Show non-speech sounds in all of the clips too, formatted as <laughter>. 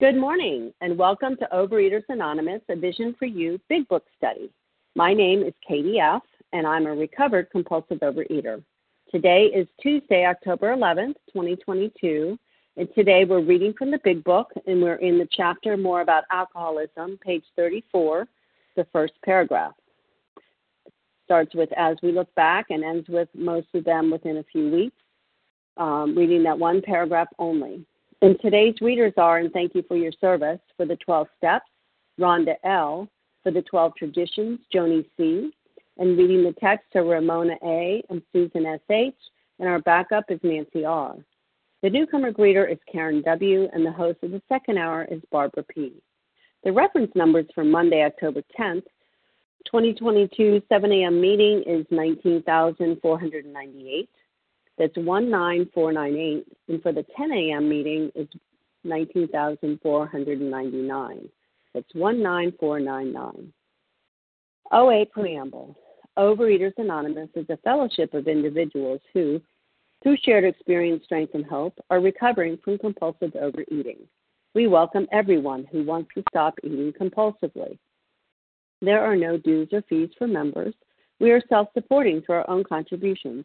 Good morning, and welcome to Overeaters Anonymous, a Vision for You Big Book Study. My name is Katie F., and I'm a recovered compulsive overeater. Today is Tuesday, October 11th, 2022, and today we're reading from the Big Book, and we're in the chapter More About Alcoholism, page 34, the first paragraph. Starts with As We Look Back and ends with most of them within a few weeks, um, reading that one paragraph only. And today's readers are, and thank you for your service, for the 12 steps, Rhonda L., for the 12 traditions, Joni C., and reading the text are Ramona A. and Susan S.H., and our backup is Nancy R. The newcomer greeter is Karen W., and the host of the second hour is Barbara P. The reference numbers for Monday, October 10th, 2022 7 a.m. meeting is 19,498. That's 19498. And for the 10 a.m. meeting, it's 19,499. That's 19499. OA Preamble Overeaters Anonymous is a fellowship of individuals who, through shared experience, strength, and hope, are recovering from compulsive overeating. We welcome everyone who wants to stop eating compulsively. There are no dues or fees for members. We are self supporting through our own contributions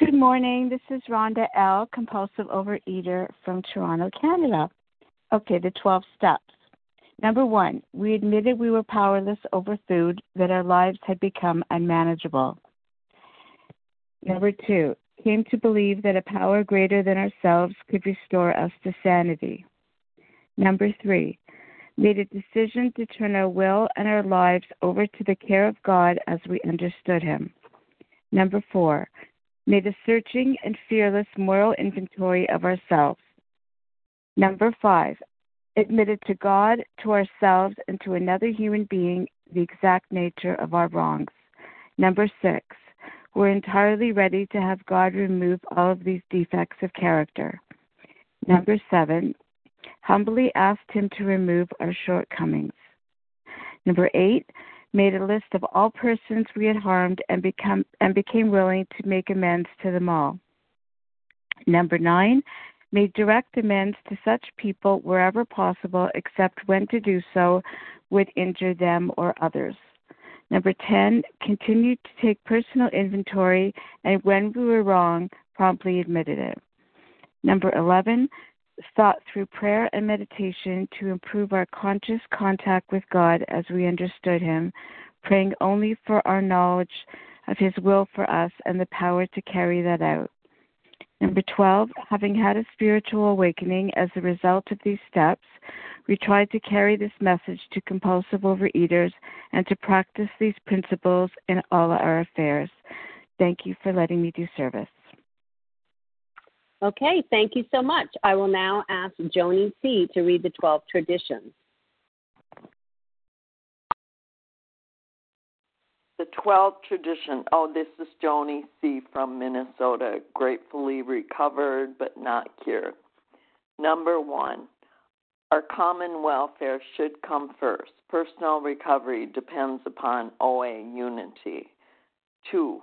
Good morning. This is Rhonda L., compulsive overeater from Toronto, Canada. Okay, the 12 steps. Number one, we admitted we were powerless over food, that our lives had become unmanageable. Number two, came to believe that a power greater than ourselves could restore us to sanity. Number three, made a decision to turn our will and our lives over to the care of God as we understood Him. Number four, made a searching and fearless moral inventory of ourselves. Number five, admitted to God, to ourselves, and to another human being the exact nature of our wrongs. Number six, we're entirely ready to have God remove all of these defects of character. Number seven, humbly asked Him to remove our shortcomings. Number eight, made a list of all persons we had harmed and become and became willing to make amends to them all. Number nine, made direct amends to such people wherever possible, except when to do so would injure them or others. Number 10, continued to take personal inventory and when we were wrong, promptly admitted it. Number 11, thought through prayer and meditation to improve our conscious contact with God as we understood Him, praying only for our knowledge of His will for us and the power to carry that out. Number 12, having had a spiritual awakening as a result of these steps, we tried to carry this message to compulsive overeaters and to practice these principles in all our affairs. Thank you for letting me do service. Okay, thank you so much. I will now ask Joni C. to read the 12 traditions. The 12 tradition. Oh, this is Joni C. from Minnesota, gratefully recovered but not cured. Number one, our common welfare should come first. Personal recovery depends upon OA unity. Two,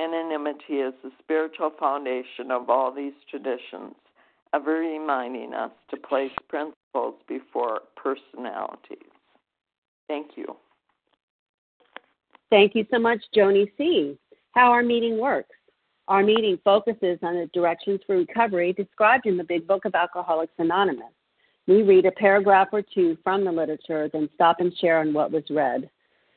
Anonymity is the spiritual foundation of all these traditions, ever reminding us to place principles before personalities. Thank you. Thank you so much, Joni C. How our meeting works. Our meeting focuses on the directions for recovery described in the Big Book of Alcoholics Anonymous. We read a paragraph or two from the literature, then stop and share on what was read.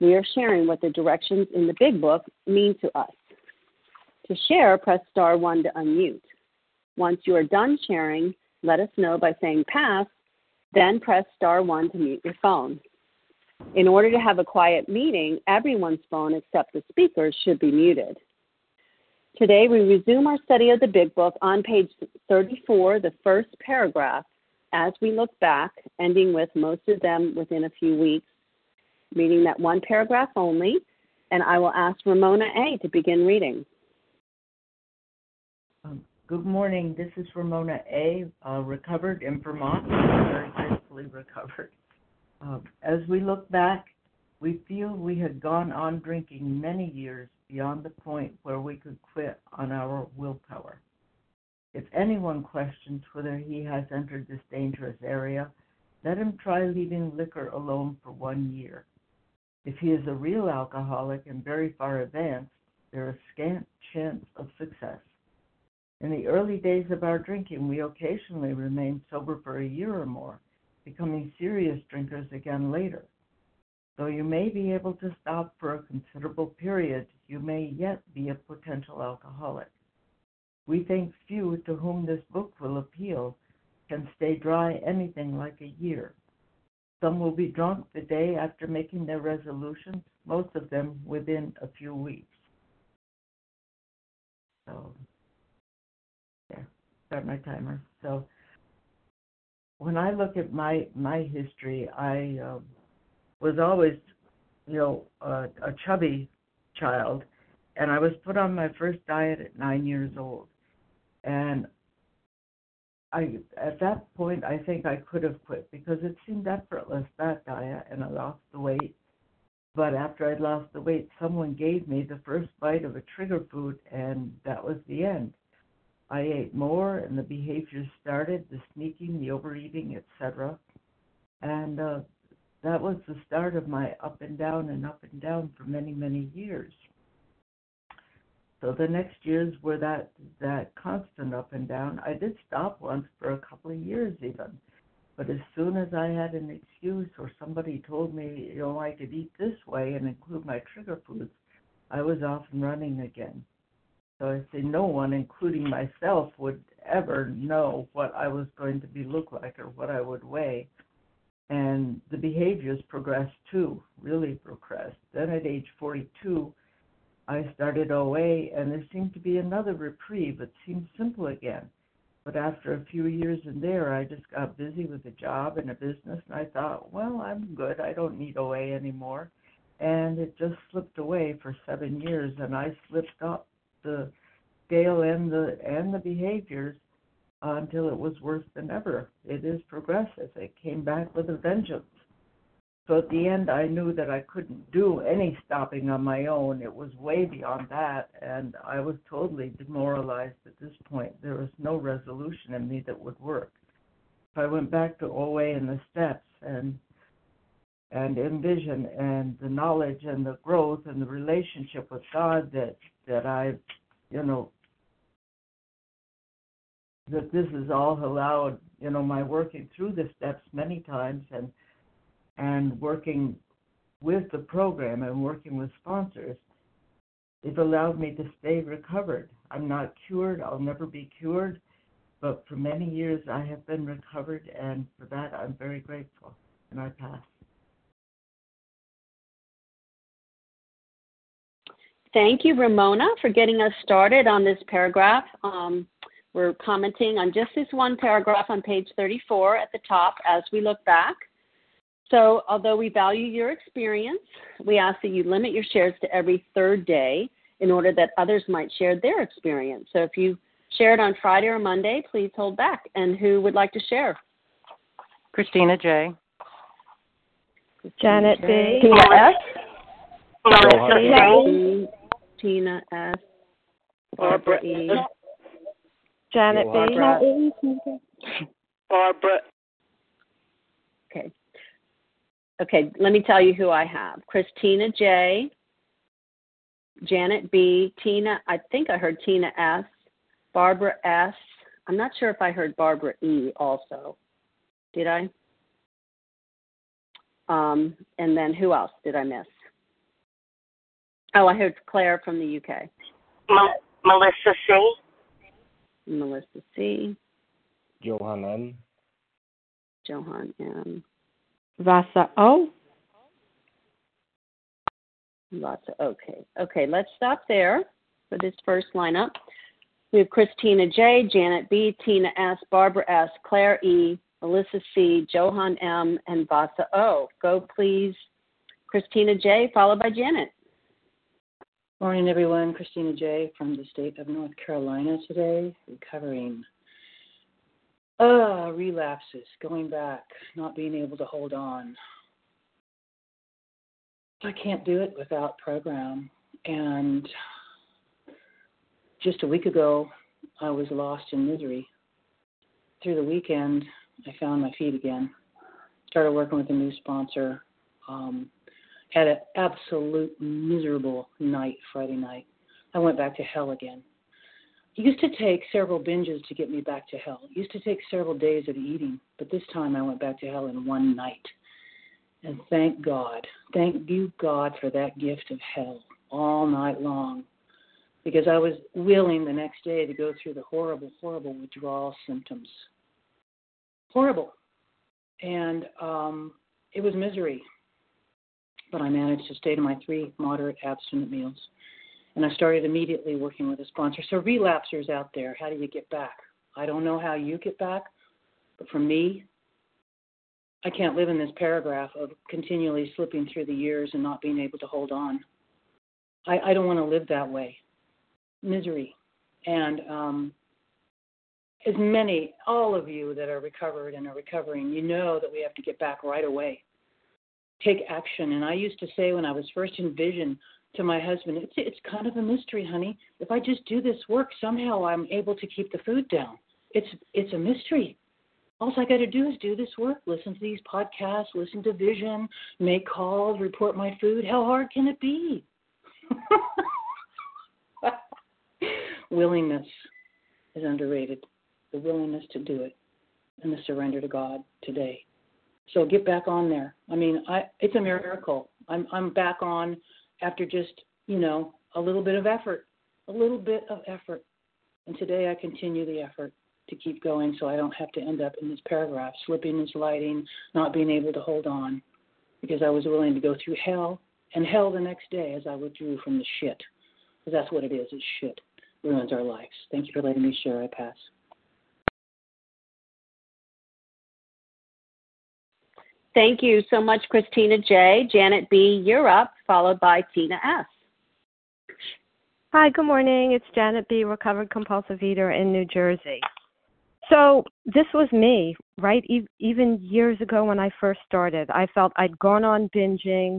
We are sharing what the directions in the Big Book mean to us. To share, press star 1 to unmute. Once you are done sharing, let us know by saying pass, then press star 1 to mute your phone. In order to have a quiet meeting, everyone's phone except the speaker's should be muted. Today, we resume our study of the Big Book on page 34, the first paragraph, as we look back, ending with most of them within a few weeks, reading that one paragraph only, and I will ask Ramona A. to begin reading. Um, good morning. This is Ramona A., uh, recovered in Vermont, very gratefully recovered. Um, as we look back, we feel we had gone on drinking many years beyond the point where we could quit on our willpower. If anyone questions whether he has entered this dangerous area, let him try leaving liquor alone for one year. If he is a real alcoholic and very far advanced, there is scant chance of success. In the early days of our drinking, we occasionally remained sober for a year or more becoming serious drinkers again later. Though you may be able to stop for a considerable period, you may yet be a potential alcoholic. We think few to whom this book will appeal can stay dry anything like a year. Some will be drunk the day after making their resolutions, most of them within a few weeks. So, yeah, start my timer. So, when I look at my my history, I uh, was always, you know, a chubby child, and I was put on my first diet at nine years old, and I at that point I think I could have quit because it seemed effortless that diet, and I lost the weight. But after I'd lost the weight, someone gave me the first bite of a trigger food, and that was the end. I ate more, and the behaviors started the sneaking, the overeating, etc. And uh, that was the start of my up and down and up and down for many, many years. So the next years were that that constant up and down. I did stop once for a couple of years even, but as soon as I had an excuse or somebody told me, you know, I could eat this way and include my trigger foods, I was off and running again. So I say no one, including myself, would ever know what I was going to be look like or what I would weigh. And the behaviors progressed too, really progressed. Then at age 42, I started OA, and there seemed to be another reprieve. It seemed simple again. But after a few years in there, I just got busy with a job and a business, and I thought, well, I'm good. I don't need OA anymore. And it just slipped away for seven years, and I slipped up the scale and the and the behaviors until it was worse than ever. It is progressive. It came back with a vengeance. So at the end, I knew that I couldn't do any stopping on my own. It was way beyond that, and I was totally demoralized at this point. There was no resolution in me that would work. If I went back to OA and the steps and and envision and the knowledge and the growth and the relationship with God that that I've you know that this is all allowed you know my working through the steps many times and and working with the program and working with sponsors it allowed me to stay recovered i'm not cured i'll never be cured but for many years i have been recovered and for that i'm very grateful and i pass Thank you, Ramona, for getting us started on this paragraph. Um, we're commenting on just this one paragraph on page 34 at the top as we look back. So, although we value your experience, we ask that you limit your shares to every third day in order that others might share their experience. So, if you shared on Friday or Monday, please hold back. And who would like to share? Christina J. Janet B. Tina S. Melissa E. Tina S. Barbara E. Janet B. Barbara. Barbara Okay. Okay, let me tell you who I have. Christina J, Janet B, Tina, I think I heard Tina S, Barbara S. I'm not sure if I heard Barbara E also. Did I? Um, and then who else did I miss? Oh, I heard Claire from the UK. M- Melissa C. Melissa C, Johan M. Johan M, Vasa O. Lots of okay. Okay, let's stop there for this first lineup. We have Christina J, Janet B, Tina S, Barbara S, Claire E, Melissa C, Johan M, and Vasa O. Go please, Christina J, followed by Janet. Morning, everyone. Christina J. from the state of North Carolina today, recovering uh, relapses, going back, not being able to hold on. I can't do it without program. And just a week ago, I was lost in misery. Through the weekend, I found my feet again. Started working with a new sponsor. Um, had an absolute miserable night Friday night. I went back to hell again. Used to take several binges to get me back to hell. It used to take several days of eating, but this time I went back to hell in one night. And thank God, thank you, God, for that gift of hell all night long. Because I was willing the next day to go through the horrible, horrible withdrawal symptoms. Horrible. And um, it was misery but I managed to stay to my three moderate abstinent meals. And I started immediately working with a sponsor. So, relapsers out there, how do you get back? I don't know how you get back, but for me, I can't live in this paragraph of continually slipping through the years and not being able to hold on. I, I don't want to live that way. Misery. And um, as many, all of you that are recovered and are recovering, you know that we have to get back right away take action. And I used to say when I was first in vision to my husband, it's it's kind of a mystery, honey. If I just do this work, somehow I'm able to keep the food down. It's it's a mystery. All I got to do is do this work, listen to these podcasts, listen to Vision, make calls, report my food. How hard can it be? <laughs> willingness is underrated. The willingness to do it and the surrender to God today. So get back on there. I mean, I it's a miracle. I'm I'm back on after just you know a little bit of effort, a little bit of effort. And today I continue the effort to keep going so I don't have to end up in this paragraph, slipping and sliding, not being able to hold on, because I was willing to go through hell and hell the next day as I withdrew from the shit. Because that's what it is, it's shit. Ruins our lives. Thank you for letting me share. I pass. Thank you so much, Christina J. Janet B., you're up, followed by Tina S. Hi, good morning. It's Janet B., recovered compulsive eater in New Jersey. So, this was me, right? E- even years ago when I first started, I felt I'd gone on binging,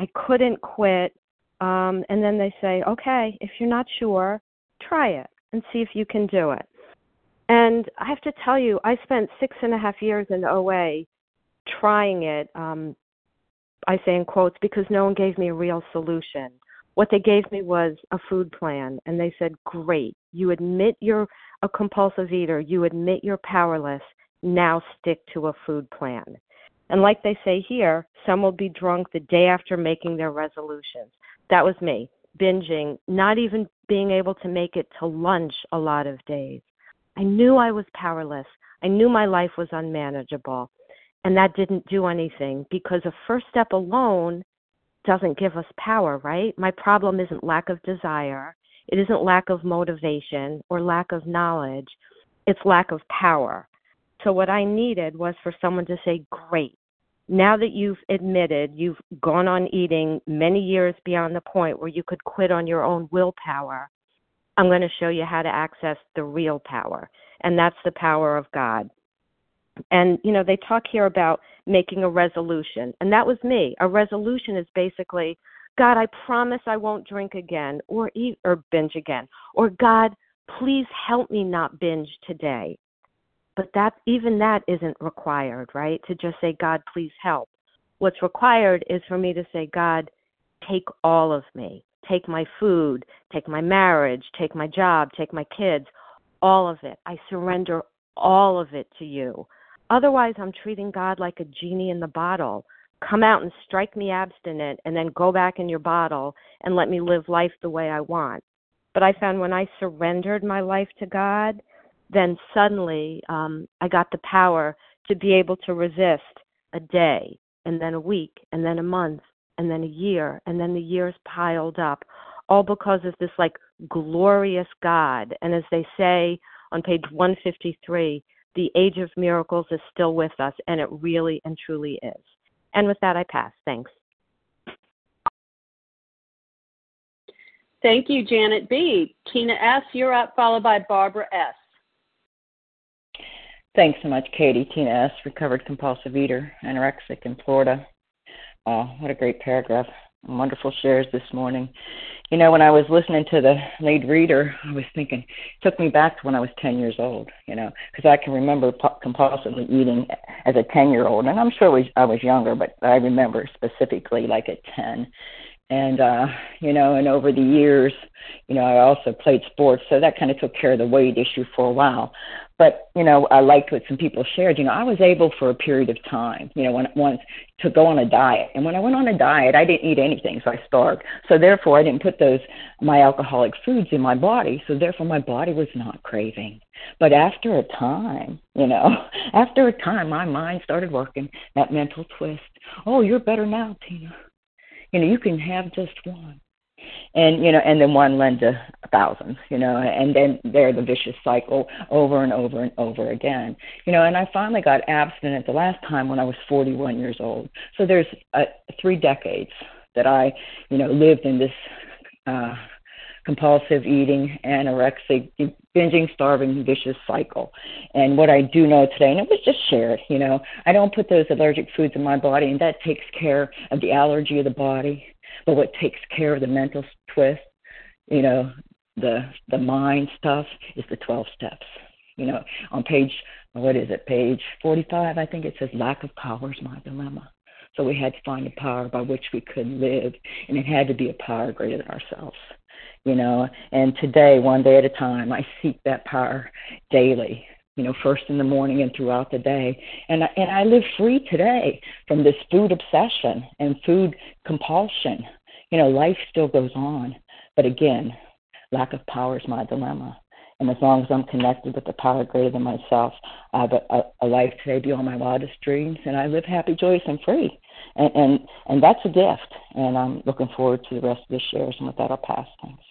I couldn't quit. Um, and then they say, okay, if you're not sure, try it and see if you can do it. And I have to tell you, I spent six and a half years in OA trying it, um, I say in quotes, because no one gave me a real solution. What they gave me was a food plan, and they said, Great, you admit you're a compulsive eater, you admit you're powerless, now stick to a food plan. And like they say here, some will be drunk the day after making their resolutions. That was me, binging, not even being able to make it to lunch a lot of days. I knew I was powerless. I knew my life was unmanageable. And that didn't do anything because a first step alone doesn't give us power, right? My problem isn't lack of desire, it isn't lack of motivation or lack of knowledge, it's lack of power. So, what I needed was for someone to say, Great, now that you've admitted you've gone on eating many years beyond the point where you could quit on your own willpower, I'm going to show you how to access the real power. And that's the power of God. And, you know, they talk here about making a resolution. And that was me. A resolution is basically, God, I promise I won't drink again or eat or binge again. Or God, please help me not binge today. But that even that isn't required, right? To just say, God, please help. What's required is for me to say, God, take all of me. Take my food, take my marriage, take my job, take my kids, all of it. I surrender all of it to you. Otherwise, I'm treating God like a genie in the bottle. Come out and strike me abstinent and then go back in your bottle and let me live life the way I want. But I found when I surrendered my life to God, then suddenly um, I got the power to be able to resist a day and then a week and then a month and then a year and then the years piled up all because of this like glorious God. And as they say on page 153, the age of miracles is still with us, and it really and truly is. And with that, I pass. Thanks. Thank you, Janet B. Tina S., you're up, followed by Barbara S. Thanks so much, Katie. Tina S., recovered compulsive eater, anorexic in Florida. Oh, what a great paragraph. Wonderful shares this morning. You know, when I was listening to the lead reader, I was thinking, it took me back to when I was 10 years old, you know, because I can remember compulsively eating as a 10 year old. And I'm sure was, I was younger, but I remember specifically like at 10. And, uh, you know, and over the years, you know, I also played sports, so that kind of took care of the weight issue for a while. But you know i liked what some people shared. You know i was able for a period of time you know when once to go on a diet. And when i went on a diet i didn't eat anything so i starved. So therefore i didn't put those my alcoholic foods in my body. So therefore my body was not craving. But after a time you know <laughs> after a time my mind started working. That mental twist. Oh you're better now tina you know you can have just one. And you know and then one lends a, a thousand you know and then they're the vicious cycle over and over and over again. You know and i finally got abstinent the last time when i was 41 years old. So there's uh, three decades that i you know lived in this uh compulsive eating anorexic binging starving vicious cycle and what i do know today and it was just shared you know i don't put those allergic foods in my body and that takes care of the allergy of the body but what takes care of the mental twist, you know, the the mind stuff is the 12 steps. You know, on page what is it, page 45, I think it says lack of power is my dilemma. So we had to find a power by which we could live, and it had to be a power greater than ourselves. You know, and today, one day at a time, I seek that power daily you know, first in the morning and throughout the day. And I, and I live free today from this food obsession and food compulsion. You know, life still goes on, but again, lack of power is my dilemma. And as long as I'm connected with the power greater than myself, I have a, a life today beyond my wildest dreams, and I live happy, joyous, and free. And and and that's a gift. And I'm looking forward to the rest of the shares. And with that, I'll pass. Thanks.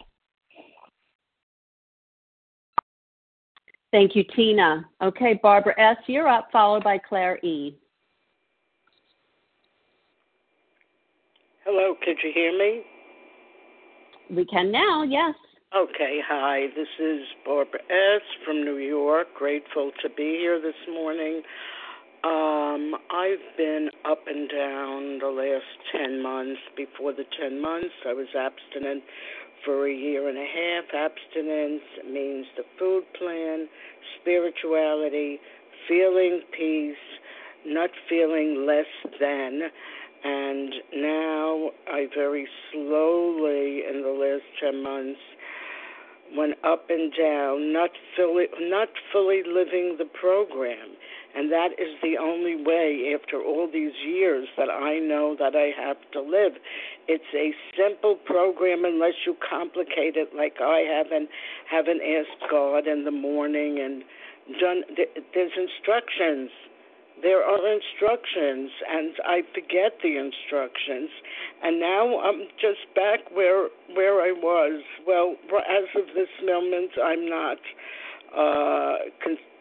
Thank you, Tina. Okay, Barbara S., you're up, followed by Claire E. Hello, could you hear me? We can now, yes. Okay, hi. This is Barbara S. from New York. Grateful to be here this morning. Um, I've been up and down the last 10 months. Before the 10 months, I was abstinent for a year and a half. Abstinence means the food plan, spirituality, feeling peace, not feeling less than. And now I very slowly, in the last 10 months, went up and down, not fully, not fully living the program. And that is the only way, after all these years, that I know that I have to live. It's a simple program unless you complicate it like I have and haven't asked God in the morning and done. There's instructions. There are instructions, and I forget the instructions. And now I'm just back where where I was. Well, as of this moment, I'm not. Uh,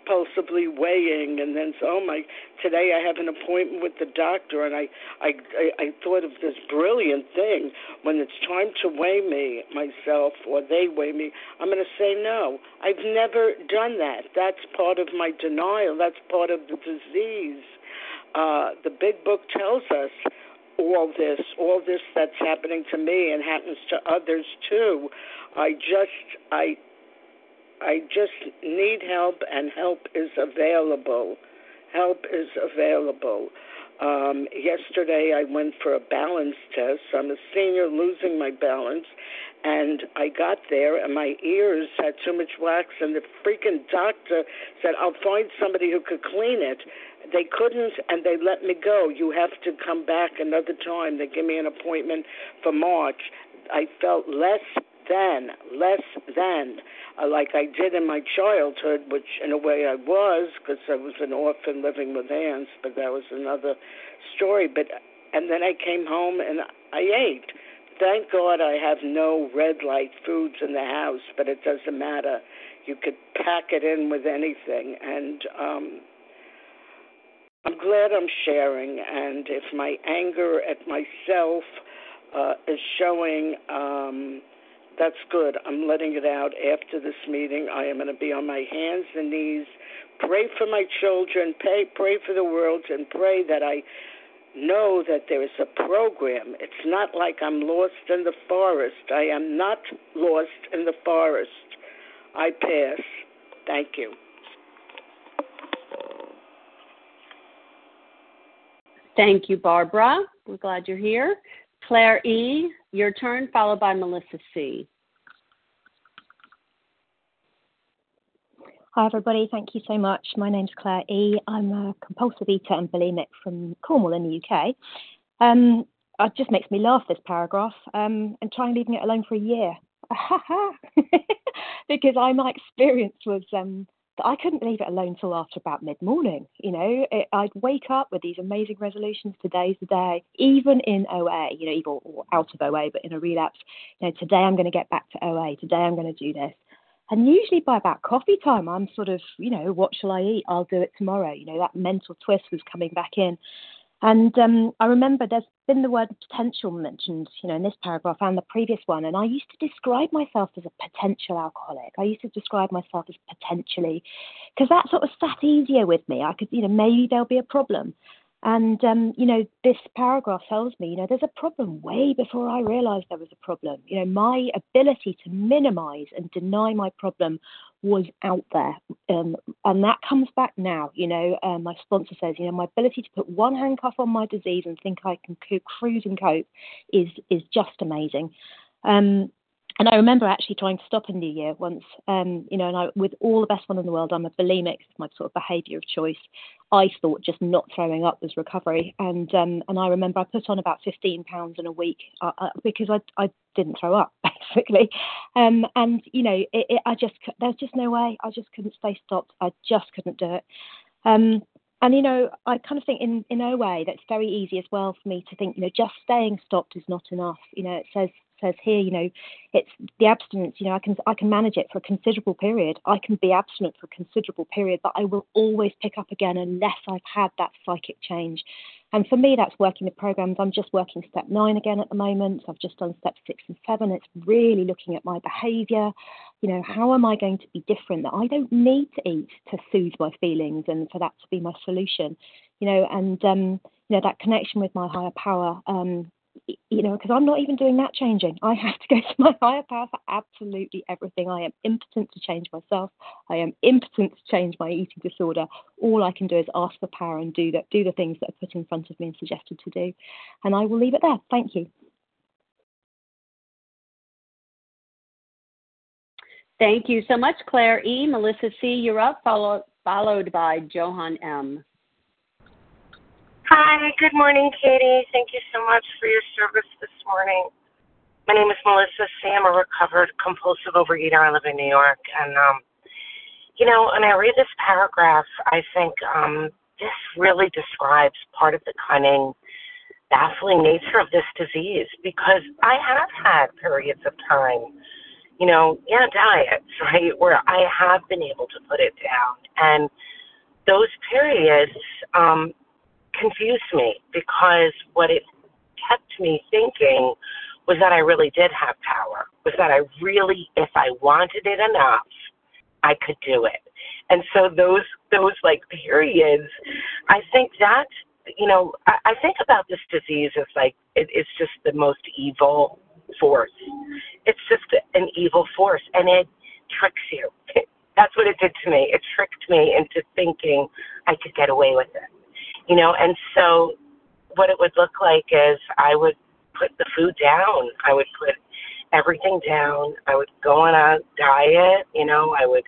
compulsively weighing and then so oh my today I have an appointment with the doctor and I I I, I thought of this brilliant thing. When it's time to weigh me myself or they weigh me I'm going to say no. I've never done that. That's part of my denial. That's part of the disease. Uh the big book tells us all this all this that's happening to me and happens to others too. I just I I just need help, and help is available. Help is available. Um, yesterday, I went for a balance test. I'm a senior losing my balance, and I got there, and my ears had too much wax, and the freaking doctor said, I'll find somebody who could clean it. They couldn't, and they let me go. You have to come back another time. They gave me an appointment for March. I felt less than, less than uh, like I did in my childhood, which in a way I was because I was an orphan living with aunts, but that was another story. But and then I came home and I ate. Thank God I have no red light foods in the house, but it doesn't matter. You could pack it in with anything, and um, I'm glad I'm sharing. And if my anger at myself uh, is showing. Um, that's good. I'm letting it out after this meeting. I am going to be on my hands and knees, pray for my children, pray, pray for the world, and pray that I know that there is a program. It's not like I'm lost in the forest. I am not lost in the forest. I pass. Thank you. Thank you, Barbara. We're glad you're here. Claire E., your turn, followed by Melissa C. Hi, everybody. Thank you so much. My name's Claire E. I'm a compulsive eater and bulimic from Cornwall in the UK. Um, it just makes me laugh, this paragraph, um, and trying leaving it alone for a year. <laughs> because my experience was um, I couldn't leave it alone till after about mid morning. You know, it, I'd wake up with these amazing resolutions. Today's the day, even in OA, you know, even or out of OA, but in a relapse. You know, today I'm going to get back to OA. Today I'm going to do this. And usually by about coffee time, I'm sort of, you know, what shall I eat? I'll do it tomorrow. You know, that mental twist was coming back in. And um, I remember there's been the word potential mentioned, you know, in this paragraph and the previous one. And I used to describe myself as a potential alcoholic. I used to describe myself as potentially, because that sort of sat easier with me. I could, you know, maybe there'll be a problem. And, um, you know, this paragraph tells me, you know, there's a problem way before I realized there was a problem. You know, my ability to minimize and deny my problem was out there. Um, and that comes back now. You know, um, my sponsor says, you know, my ability to put one handcuff on my disease and think I can cruise and cope is is just amazing. Um, and I remember actually trying to stop in New Year once, um, you know, and I, with all the best one in the world, I'm a bulimic, my sort of behaviour of choice. I thought just not throwing up was recovery. And um, and I remember I put on about 15 pounds in a week uh, uh, because I I didn't throw up <laughs> basically. Um, and you know, it, it, I just there's just no way. I just couldn't stay stopped. I just couldn't do it. Um, and you know, I kind of think in in a way that's very easy as well for me to think, you know, just staying stopped is not enough. You know, it says says here, you know, it's the abstinence. You know, I can I can manage it for a considerable period. I can be abstinent for a considerable period, but I will always pick up again unless I've had that psychic change. And for me, that's working the programs. I'm just working step nine again at the moment. I've just done step six and seven. It's really looking at my behaviour. You know, how am I going to be different? That I don't need to eat to soothe my feelings and for that to be my solution. You know, and um, you know that connection with my higher power. Um, you know, because I'm not even doing that changing. I have to go to my higher power for absolutely everything. I am impotent to change myself. I am impotent to change my eating disorder. All I can do is ask for power and do that, do the things that are put in front of me and suggested to do. And I will leave it there. Thank you. Thank you so much, Claire E. Melissa C. You're up, followed followed by Johan M. Hi, good morning, Katie. Thank you so much for your service this morning. My name is Melissa C. I'm a recovered compulsive overeater. I live in New York. And, um, you know, when I read this paragraph, I think um, this really describes part of the cunning, baffling nature of this disease because I have had periods of time, you know, yeah, diets, <laughs> right, where I have been able to put it down. And those periods, um, confused me because what it kept me thinking was that I really did have power, was that I really, if I wanted it enough, I could do it. And so those those like periods, I think that you know, I, I think about this disease as like it, it's just the most evil force. It's just an evil force, and it tricks you. <laughs> That's what it did to me. It tricked me into thinking I could get away with it you know, and so what it would look like is I would put the food down. I would put everything down. I would go on a diet, you know, I would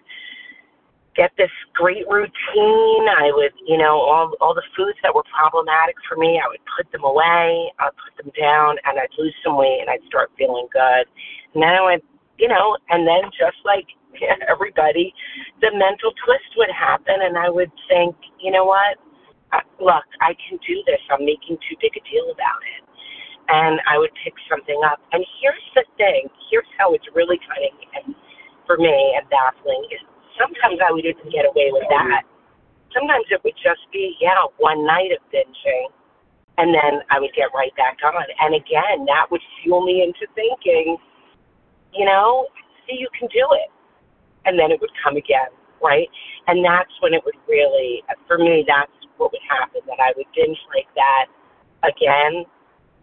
get this great routine. I would, you know, all all the foods that were problematic for me, I would put them away, I'd put them down and I'd lose some weight and I'd start feeling good. And then I would, you know, and then just like <laughs> everybody, the mental twist would happen and I would think, you know what? Uh, look, I can do this. I'm making too big a deal about it. And I would pick something up. And here's the thing here's how it's really cutting and for me and baffling is sometimes I would even get away with that. Sometimes it would just be, yeah, one night of binging. And then I would get right back on. And again, that would fuel me into thinking, you know, see, you can do it. And then it would come again, right? And that's when it would really, for me, that's what would happen that I would binge like that again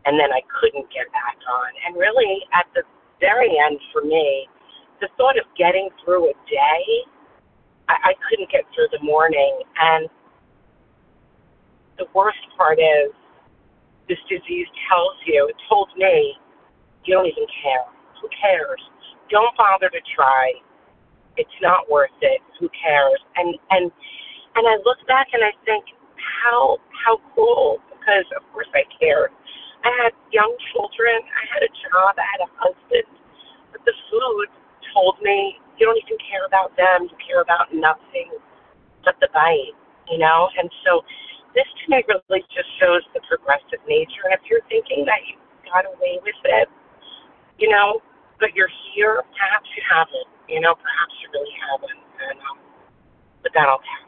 and then I couldn't get back on. And really at the very end for me, the thought of getting through a day, I, I couldn't get through the morning and the worst part is this disease tells you, it told me, you don't even care. Who cares? Don't bother to try. It's not worth it. Who cares? And and and I look back and I think, how how cool because of course I cared. I had young children, I had a job, I had a husband, but the food told me you don't even care about them, you care about nothing but the bite, you know? And so this to me really just shows the progressive nature. And if you're thinking that you got away with it, you know, but you're here, perhaps you haven't, you know, perhaps you really haven't. And um, but that'll pass.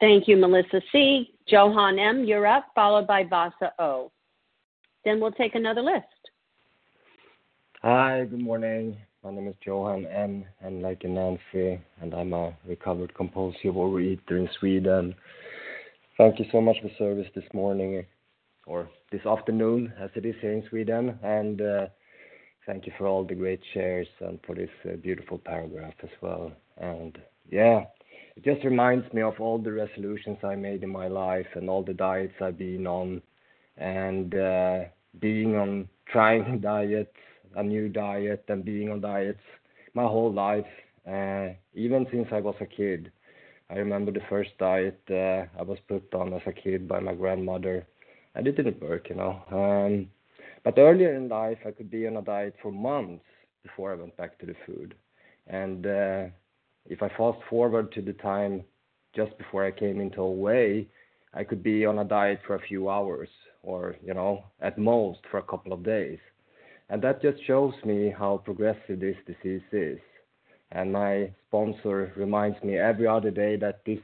Thank you, Melissa C. Johan M., you're up, followed by Vasa O. Then we'll take another list. Hi, good morning. My name is Johan M. and like Nancy, and I'm a recovered compulsive overeater in Sweden. Thank you so much for service this morning, or this afternoon, as it is here in Sweden, and uh, thank you for all the great shares and for this uh, beautiful paragraph as well. And yeah, it just reminds me of all the resolutions I made in my life and all the diets I've been on, and uh, being on trying <laughs> diets, a new diet, and being on diets my whole life. Uh, even since I was a kid, I remember the first diet uh, I was put on as a kid by my grandmother, and it didn't work, you know. Um, but earlier in life, I could be on a diet for months before I went back to the food. And uh, if I fast forward to the time just before I came into OA, I could be on a diet for a few hours or, you know, at most for a couple of days. And that just shows me how progressive this disease is. And my sponsor reminds me every other day that this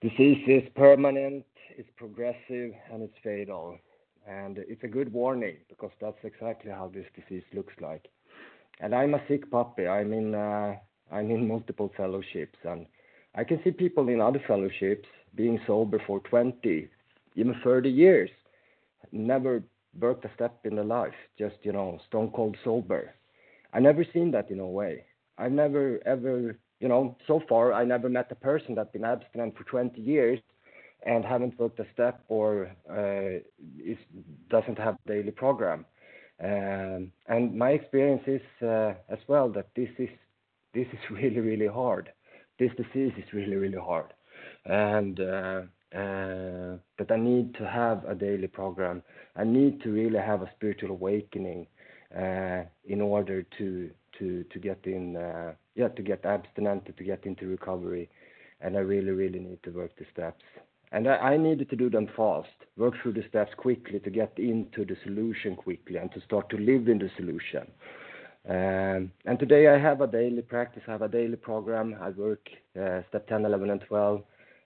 disease is permanent, it's progressive, and it's fatal. And it's a good warning because that's exactly how this disease looks like. And I'm a sick puppy. I'm in uh, I'm in multiple fellowships, and I can see people in other fellowships being sober for 20, even 30 years, never worked a step in their life, just you know, stone cold sober. I never seen that in OA. I've never ever, you know, so far I never met a person that's been abstinent for 20 years and haven't worked a step or uh, is doesn't have daily program. Um, and my experience is uh, as well that this is this is <laughs> really really hard. This disease is really really hard, and uh, uh, that I need to have a daily program. I need to really have a spiritual awakening uh, in order to to to get in uh, yeah to get abstinent to get into recovery, and I really really need to work the steps. And I, I needed to do them fast, work through the steps quickly to get into the solution quickly and to start to live in the solution. Um, and today I have a daily practice, I have a daily program. I work uh, step 10, 11, and 12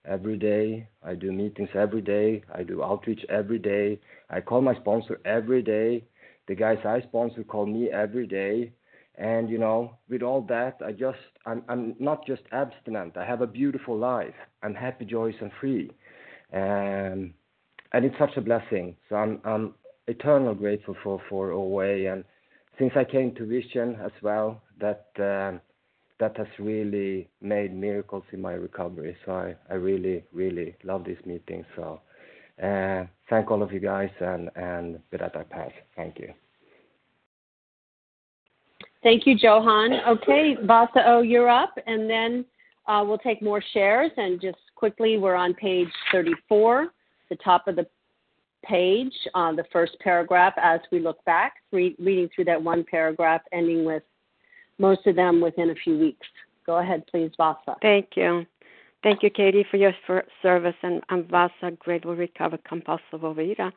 every day. I do meetings every day. I do outreach every day. I call my sponsor every day. The guys I sponsor call me every day. And you know, with all that, I just I'm not just abstinent. I have a beautiful life. I'm happy, joyous, and free. Um, and it's such a blessing. So I'm I'm eternal grateful for for OA and since I came to Vision as well, that um, that has really made miracles in my recovery. So I, really really love this meeting. So uh, thank all of you guys and and with that I pass. Thank you. Thank you, Johan. Okay, Vasa O, you're up, and then uh, we'll take more shares and just quickly, we're on page 34, the top of the page, the first paragraph as we look back, re- reading through that one paragraph, ending with most of them within a few weeks. Go ahead, please, Vasa. Thank you. Thank you, Katie, for your service. And I'm Vasa, grateful recovered compulsive overeater,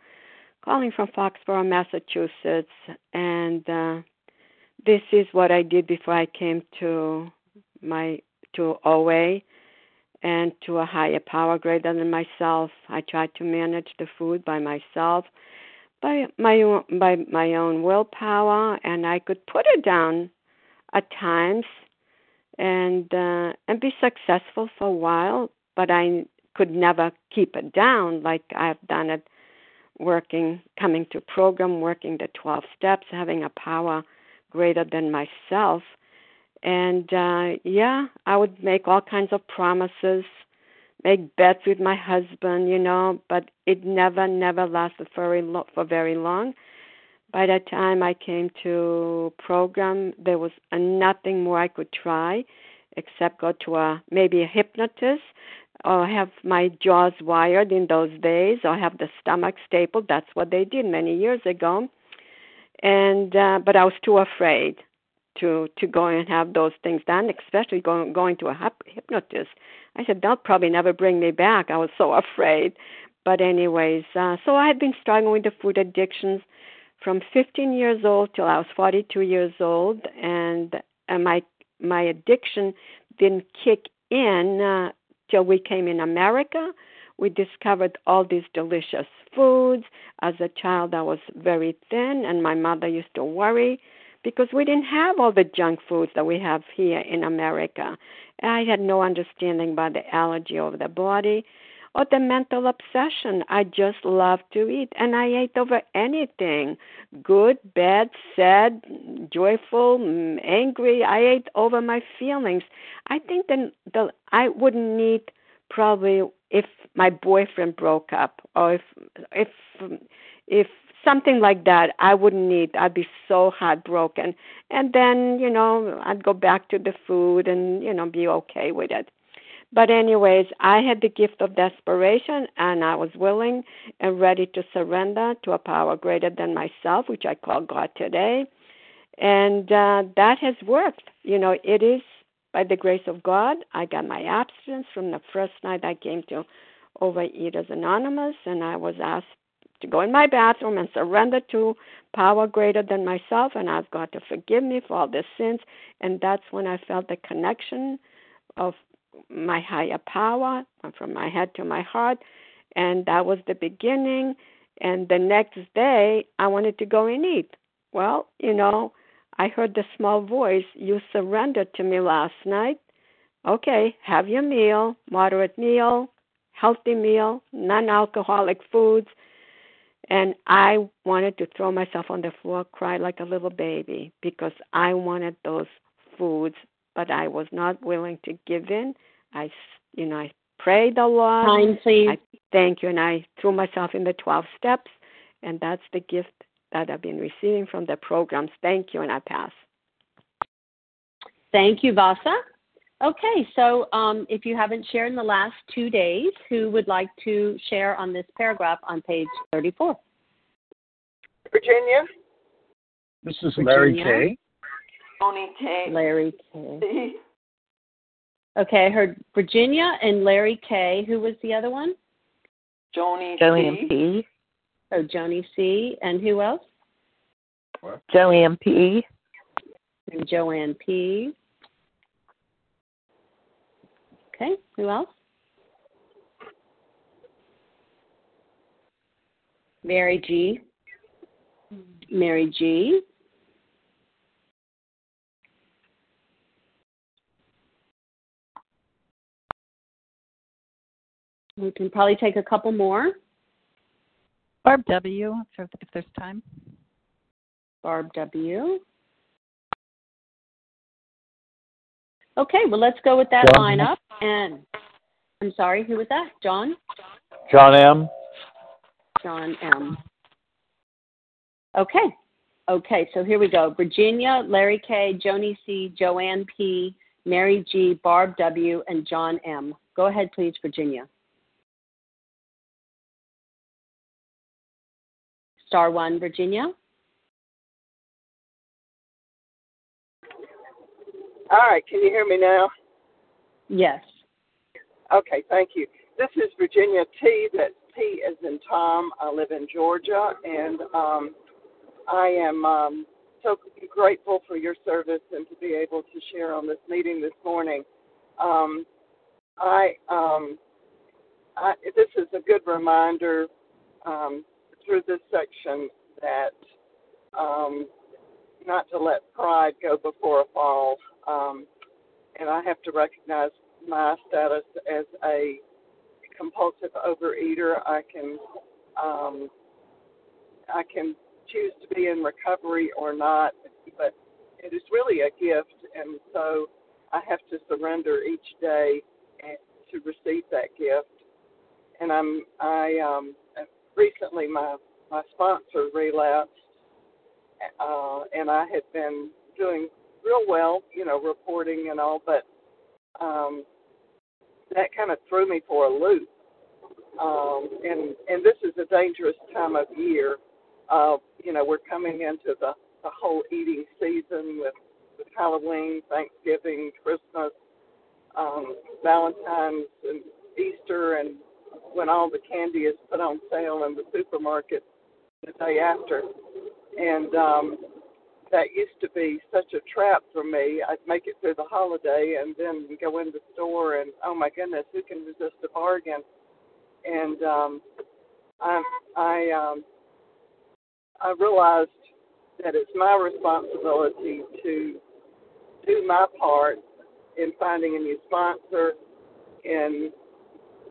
calling from Foxborough, Massachusetts. And uh, this is what I did before I came to my to OA and to a higher power greater than myself. I tried to manage the food by myself, by my own, by my own willpower, and I could put it down at times, and uh, and be successful for a while. But I could never keep it down like I've done it, working, coming to program, working the twelve steps, having a power greater than myself and uh yeah i would make all kinds of promises make bets with my husband you know but it never never lasted very lo- for very long. By the time i came to program. There was nothing more i could try except go to a maybe a hypnotist or have my jaws wired in those days or have the stomach stapled. That's what they did many years ago. And uh but i was too afraid to to go and have those things done, especially going going to a hypnotist. I said they'll probably never bring me back. I was so <laughs> afraid. But anyways, uh, so I had been struggling with the food addictions from 15 years old till I was 42 years old, and, and my my addiction didn't kick in uh, till we came in America. We discovered all these delicious foods. As a child, I was very thin, and my mother used to worry because we didn't have all the junk foods that we have here in America. I had no understanding about the allergy of the body or the mental obsession. I just loved to eat, and I ate over anything good, bad, sad, joyful, mm, angry. I ate over my feelings. I think that the I wouldn't need probably if my boyfriend broke up or if if if something like that I wouldn't need. I'd be so heartbroken. And then, you know, I'd go back to the food and, you know, be okay with it. But, anyways, I had the gift of desperation and I was willing and ready to surrender to a power greater than myself, which I call God today. And uh, that has worked. You know, it is by the grace of God. I got my abstinence from the first night I came to Overeaters Anonymous, and I was asked to go in my bathroom and surrender to power greater than myself, and I've got to forgive me for all the sins. And that's when I felt the connection of my higher power from my head to my heart, and that was the beginning. And the next day, I wanted to go and eat. Well, you know, I heard the small voice, You surrendered to me last night. Okay, have your meal, moderate meal, healthy meal, non alcoholic foods. And I wanted to throw myself on the floor, cry like a little baby because I wanted those foods, but I was not willing to give in. I, you know, I prayed a lot. Time, please. I, thank you. And I threw myself in the 12 steps, and that's the gift that I've been receiving from the programs. Thank you, and I pass. Thank you, Vasa. Okay, so um, if you haven't shared in the last two days, who would like to share on this paragraph on page 34? Virginia. This is Larry Virginia. K. Tony K. Larry K. Okay, I heard Virginia and Larry K. Who was the other one? Joni Joey C. MP. Oh, Joni C. And who else? Joanne P. And Joanne P. Okay, who else? Mary G. Mary G. We can probably take a couple more. Barb W. If, if there's time. Barb W. Okay, well, let's go with that John. lineup. And I'm sorry, who was that? John? John M. John M. Okay. Okay, so here we go. Virginia, Larry K, Joni C, Joanne P, Mary G, Barb W, and John M. Go ahead, please, Virginia. Star one, Virginia. All right, can you hear me now? Yes. Okay, thank you. This is Virginia T. That's T as in Tom. I live in Georgia, and um, I am um, so grateful for your service and to be able to share on this meeting this morning. Um, I, um, I this is a good reminder um, through this section that um, not to let pride go before a fall. Um, and I have to recognize my status as a compulsive overeater. I can um, I can choose to be in recovery or not, but it is really a gift, and so I have to surrender each day to receive that gift. And I'm I um, recently my my sponsor relapsed, uh, and I had been doing real well, you know, reporting and all, but um, that kind of threw me for a loop. Um, and and this is a dangerous time of year. Uh, you know, we're coming into the the whole eating season with with Halloween, Thanksgiving, Christmas, um, Valentine's, and Easter, and when all the candy is put on sale in the supermarket the day after. And um, that used to be such a trap for me. I'd make it through the holiday and then go in the store and oh my goodness, who can resist a bargain? And um, I I um, I realized that it's my responsibility to do my part in finding a new sponsor, in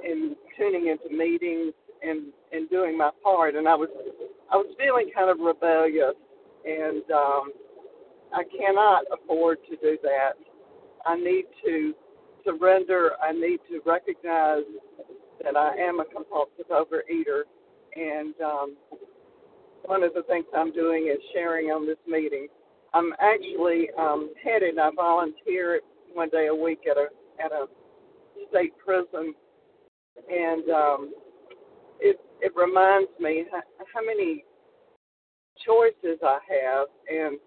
in tuning into meetings, and and doing my part. And I was I was feeling kind of rebellious and um, I cannot afford to do that. I need to surrender. I need to recognize that I am a compulsive overeater, and um, one of the things I'm doing is sharing on this meeting. I'm actually um, headed. I volunteer one day a week at a at a state prison, and um, it it reminds me how, how many choices I have, and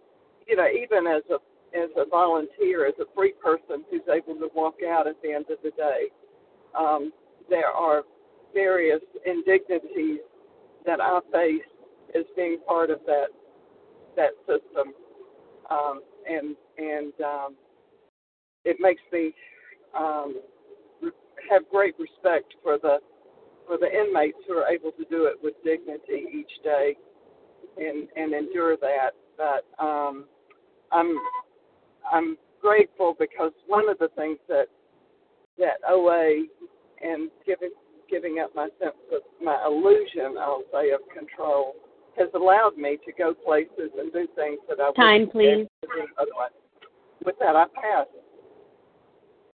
you know, even as a as a volunteer, as a free person who's able to walk out at the end of the day, um, there are various indignities that I face as being part of that that system, um, and and um, it makes me um, have great respect for the for the inmates who are able to do it with dignity each day and and endure that. But um, I'm I'm grateful because one of the things that that OA and giving giving up my sense of my illusion, I'll say, of control has allowed me to go places and do things that I time, please. do otherwise. With that, I pass.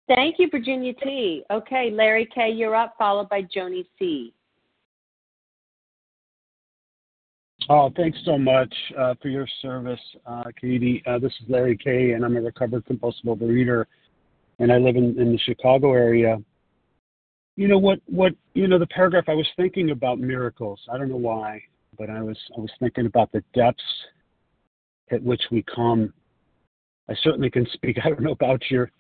Thank you, Virginia T. Okay, Larry K., you're up, followed by Joni C. Oh, thanks so much uh, for your service, uh, Katie. Uh, this is Larry K., and I'm a recovered compulsive overeater, and I live in, in the Chicago area. You know what? What you know? The paragraph I was thinking about miracles. I don't know why, but I was I was thinking about the depths at which we come. I certainly can speak. <laughs> I don't know about your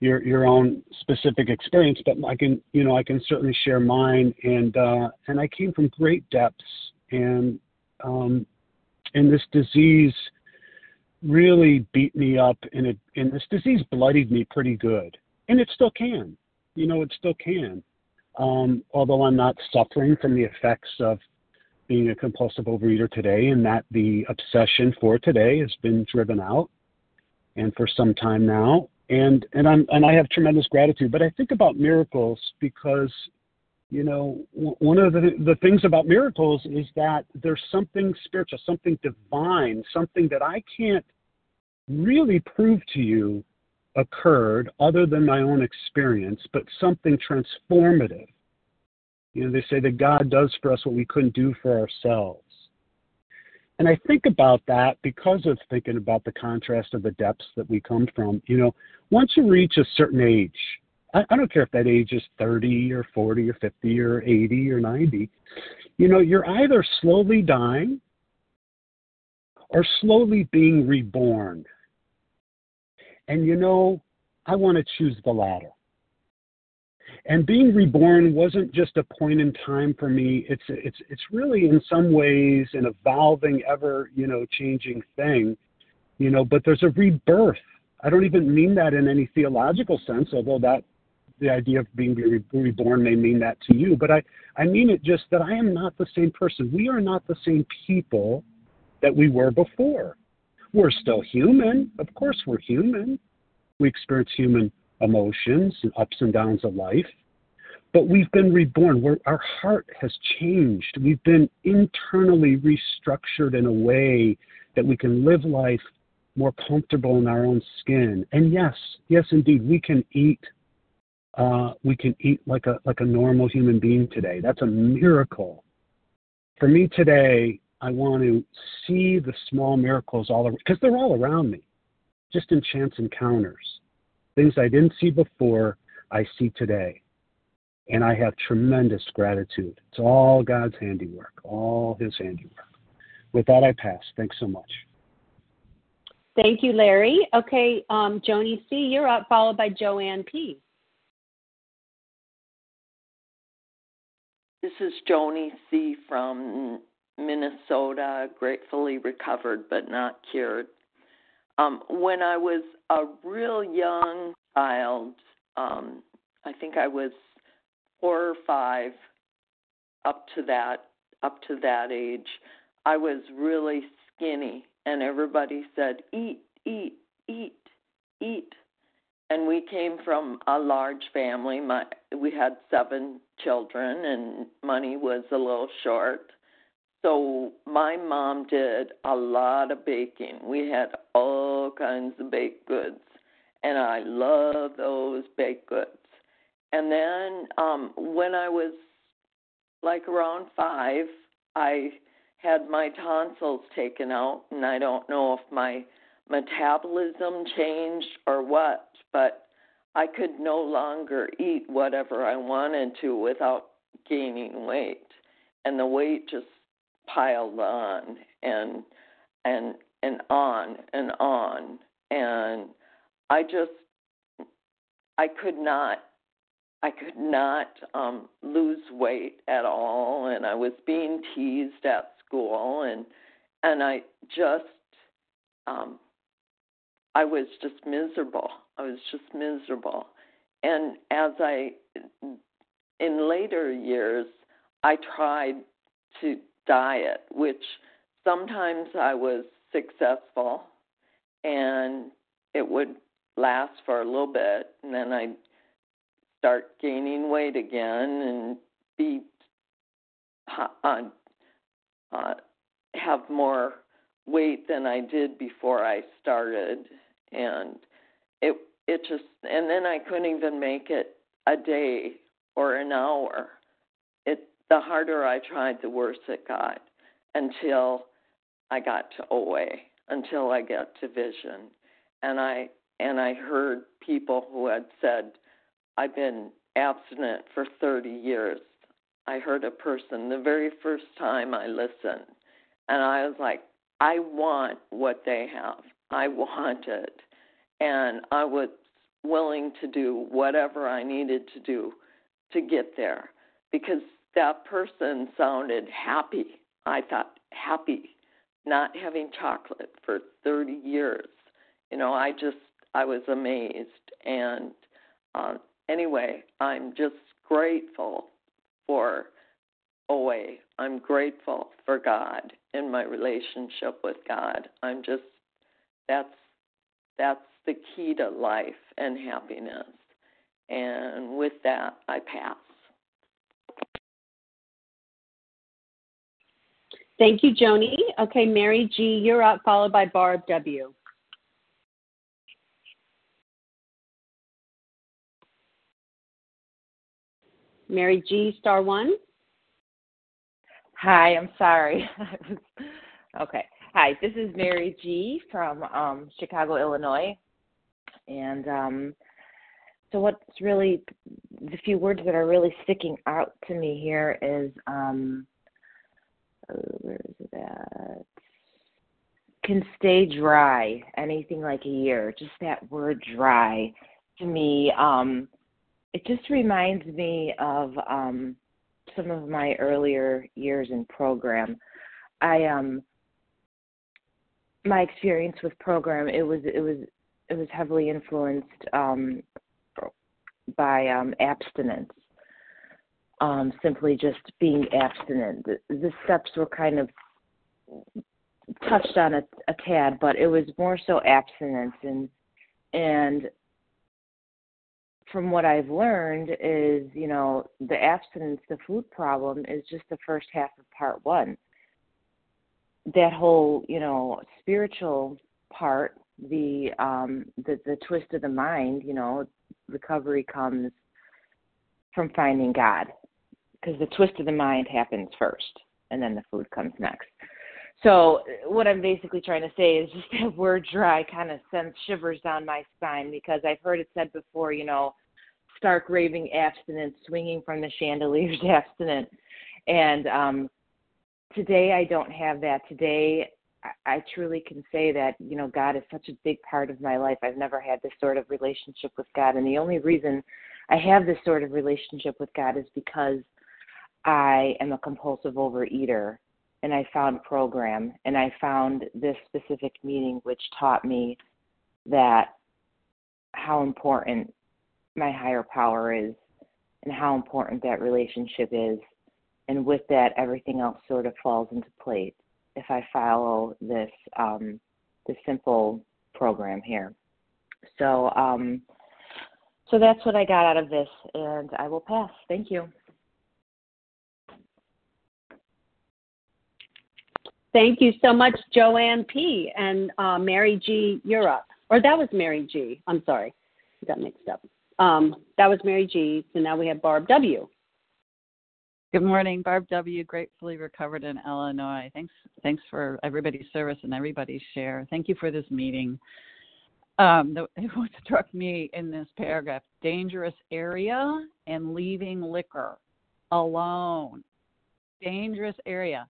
your your own specific experience, but I can you know I can certainly share mine. And uh, and I came from great depths, and um, and this disease really beat me up, and it and this disease bloodied me pretty good, and it still can. You know, it still can. Um, although I'm not suffering from the effects of being a compulsive overeater today, and that the obsession for today has been driven out, and for some time now, and and I'm and I have tremendous gratitude. But I think about miracles because, you know, one of the the things about miracles is that there's something spiritual, something divine, something that I can't really prove to you occurred other than my own experience, but something transformative. You know, they say that God does for us what we couldn't do for ourselves. And I think about that because of thinking about the contrast of the depths that we come from. You know, once you reach a certain age, I, I don't care if that age is 30 or 40 or 50 or 80 or 90, you know, you're either slowly dying or slowly being reborn. And you know, I want to choose the latter. And being reborn wasn't just a point in time for me. It's it's it's really in some ways an evolving, ever you know changing thing, you know. But there's a rebirth. I don't even mean that in any theological sense, although that the idea of being re- reborn may mean that to you. But I I mean it just that I am not the same person. We are not the same people that we were before. We're still human. Of course, we're human. We experience human emotions and ups and downs of life. But we've been reborn. We're, our heart has changed. We've been internally restructured in a way that we can live life more comfortable in our own skin. And yes, yes, indeed, we can eat. Uh, we can eat like a like a normal human being today. That's a miracle. For me today, I want to see the small miracles all around because they're all around me, just in chance encounters. Things I didn't see before, I see today. And I have tremendous gratitude. It's all God's handiwork, all His handiwork. With that, I pass. Thanks so much. Thank you, Larry. Okay, um, Joni C., you're up, followed by Joanne P. This is Joni C. from Minnesota, gratefully recovered but not cured. Um, when I was a real young child, um, I think I was four or five, up to that up to that age, I was really skinny, and everybody said, "Eat, eat, eat, eat." And we came from a large family. My we had seven children, and money was a little short. So my mom did a lot of baking. We had all kinds of baked goods, and I love those baked goods. And then um when I was like around 5, I had my tonsils taken out, and I don't know if my metabolism changed or what, but I could no longer eat whatever I wanted to without gaining weight. And the weight just piled on and and and on and on and I just I could not I could not um lose weight at all and I was being teased at school and and I just um I was just miserable. I was just miserable. And as I in later years I tried to diet, which sometimes I was successful and it would last for a little bit and then I'd start gaining weight again and be uh, uh, have more weight than I did before I started and it it just and then I couldn't even make it a day or an hour. It the harder I tried the worse it got until I got to OA, until I got to vision. And I and I heard people who had said, I've been abstinent for 30 years. I heard a person the very first time I listened, and I was like, I want what they have. I <laughs> want it. And I was willing to do whatever I needed to do to get there because that person sounded happy. I thought, happy, not having chocolate for 30 years. You know, I just, I was amazed. And uh, anyway, I'm just grateful for OA. I'm grateful for God and my relationship with God. I'm just, that's, that's the key to life and happiness. And with that, I pass. Thank you, Joni. Okay, Mary G., you're up, followed by Barb W. Mary G., star one. Hi, I'm sorry. <laughs> okay. Hi, this is Mary G. from um, Chicago, Illinois. And um, so, what's really the few words that are really sticking out to me here is um, uh, where is it at? Can stay dry anything like a year. Just that word dry to me, um, it just reminds me of um, some of my earlier years in program. I um my experience with program it was it was it was heavily influenced um by um abstinence um, simply just being abstinent. The, the, steps were kind of touched on a, a tad, but it was more so abstinence and and from what I've learned is, you know, the abstinence, the food problem is just the first half of part one. That whole, you know, spiritual part, the um the the twist of the mind, you know, recovery comes from finding God because the twist of the mind happens first and then the food comes next. So what I'm basically trying to say is <laughs> just that word dry kind of sends shivers down my spine because I've heard it said before, you know, stark raving abstinence, swinging from the chandeliers <laughs> abstinent. And um today I don't have that. Today I truly can say that, you know, God is such a big part of my life. I've never had this sort of relationship with God. And the only reason I have this sort of relationship with God is because I am a compulsive overeater and I found program and I found this specific meeting which taught me that how important my higher power is and how important that relationship is and with that everything else sort of falls into place if I follow this um this simple program here. So um so that's what I got out of this and I will pass. Thank you. Thank you so much, Joanne P. and uh, Mary G. Europe. Or that was Mary G. I'm sorry, got mixed up. Um, that was Mary G. So now we have Barb W. Good morning, Barb W. Gratefully recovered in Illinois. Thanks, thanks for everybody's service and everybody's share. Thank you for this meeting. Um, the, <laughs> what struck me in this paragraph: dangerous area and leaving liquor alone. Dangerous area,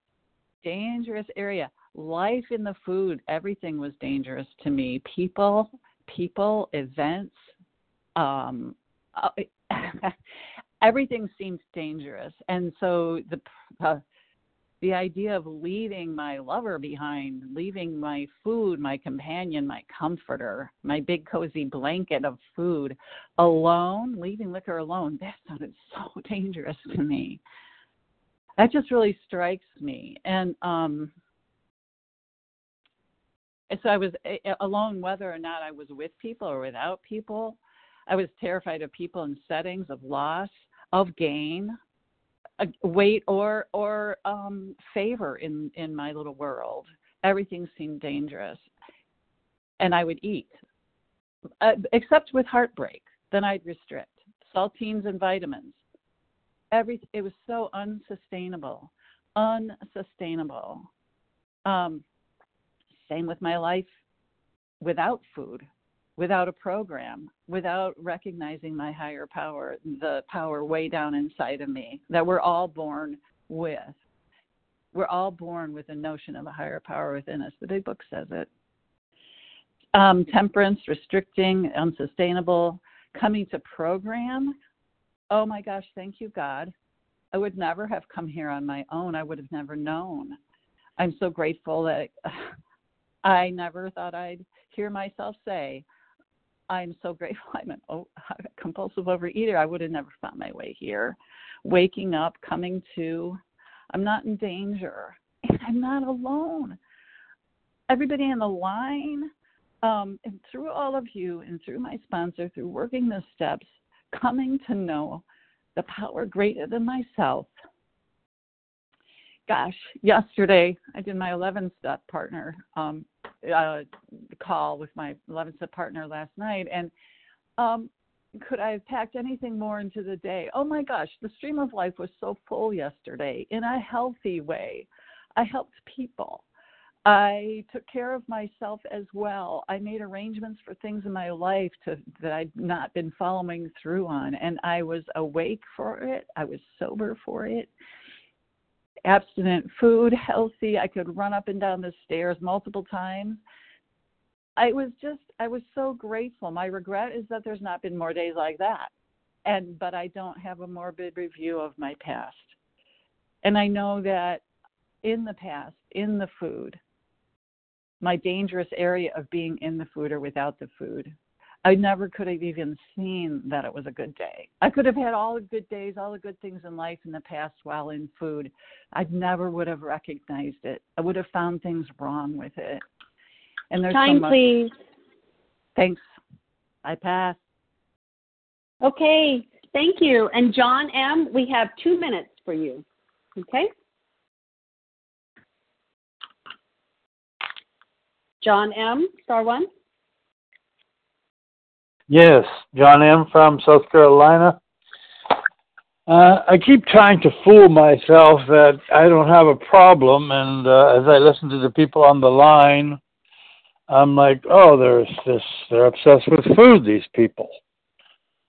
dangerous area. Life in the food, everything was dangerous to me. People, people, events. Um, uh, <laughs> everything seemed dangerous, and so the uh, the idea of leaving my lover behind, leaving my food, my companion, my comforter, my big cozy blanket of food alone, leaving liquor alone, that sounded <laughs> so dangerous to me. That just really strikes me. And um so I was alone whether or not I was with people or without people. I was terrified of people in settings of loss, of gain, weight or or um, favor in in my little world. Everything seemed dangerous, and I would eat, uh, except with heartbreak. Then I'd restrict saltines and vitamins. Every it was so unsustainable, unsustainable. Um, same with my life without food without a program, without recognizing my higher power, the power way down inside of me that we're all born with. We're all born with a notion of a higher power within us. The big book says it. Um, temperance, restricting, unsustainable, coming to program. Oh my gosh, thank you, God. I would never have come here on my own. I would have never known. I'm so grateful that <sighs> I never thought I'd hear myself say, I'm so grateful <laughs> I'm a oh, compulsive overeater. I would have never found my way here. Waking up, coming to, I'm not in danger, and I'm not alone. Everybody in the line, um, and through all of you, and through my sponsor, through working the steps, coming to know the power greater than myself. Gosh, yesterday I did my 11 step partner um, uh, call with my 11 step partner last night, and um, could I have packed anything more into the day? Oh my gosh, the stream of life was so full yesterday in a healthy way. I helped people. I took care of myself as well. I made arrangements for things in my life to, that I'd not been following through on, and I was awake for it. I was sober for it abstinent food, healthy. I could run up and down the stairs multiple times. I was just I was so grateful. My regret is that there's not been more days like that. And but I don't have a morbid review of my past. And I know that in the past, in the food, my dangerous area of being in the food or without the food I never could have even seen that it was a good day. I could have had all the good days, all the good things in life in the past while in food. I never would have recognized it. I would have found things wrong with it. And there's time, so much... please. Thanks. I pass. Okay, thank you. And John M., we have two minutes for you. Okay. John M., star one. Yes, John M. from South Carolina. Uh, I keep trying to fool myself that I don't have a problem, and uh, as I listen to the people on the line, I'm like, oh, there's this. They're obsessed with food. These people.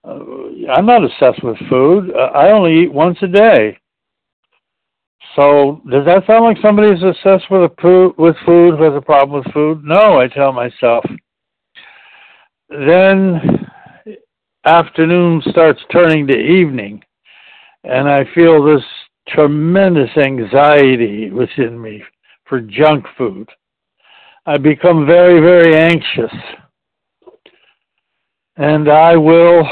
Uh, I'm not obsessed with food. Uh, I only eat once a day. So does that sound like somebody's obsessed with a with food who has a problem with food? No, I tell myself then afternoon starts turning to evening, and I feel this tremendous anxiety within me for junk food. I become very, very anxious, and I will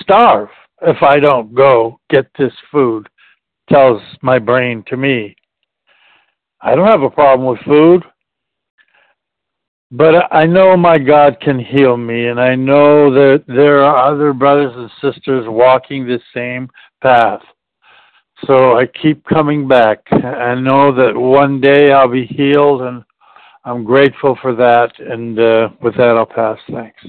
starve if I don't go get this food, tells my brain to me. I don't have a problem with food. But I know my God can heal me, and I know that there are other brothers and sisters walking the same path. So I keep coming back. I know that one day I'll be healed, and I'm grateful for that. And uh, with that, I'll pass. Thanks.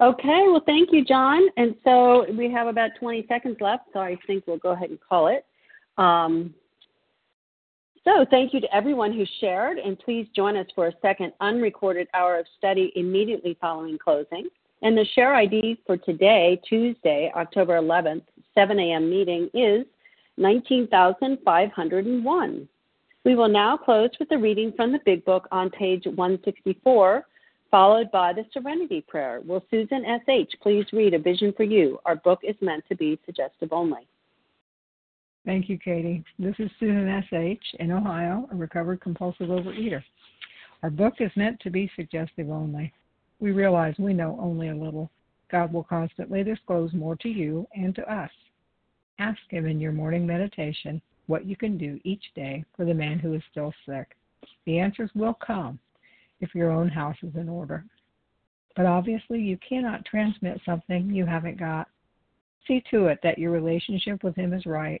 Okay, well, thank you, John. And so we have about 20 seconds left, so I think we'll go ahead and call it. Um, so, thank you to everyone who shared, and please join us for a second unrecorded hour of study immediately following closing. And the share ID for today, Tuesday, October 11th, 7 a.m. meeting is 19,501. We will now close with a reading from the Big Book on page 164, followed by the Serenity Prayer. Will Susan S.H. please read A Vision for You? Our book is meant to be suggestive only. Thank you, Katie. This is Susan S.H. in Ohio, a recovered compulsive overeater. Our book is meant to be suggestive only. We realize we know only a little. God will constantly disclose more to you and to us. Ask Him in your morning meditation what you can do each day for the man who is still sick. The answers will come if your own house is in order. But obviously, you cannot transmit something you haven't got. See to it that your relationship with Him is right,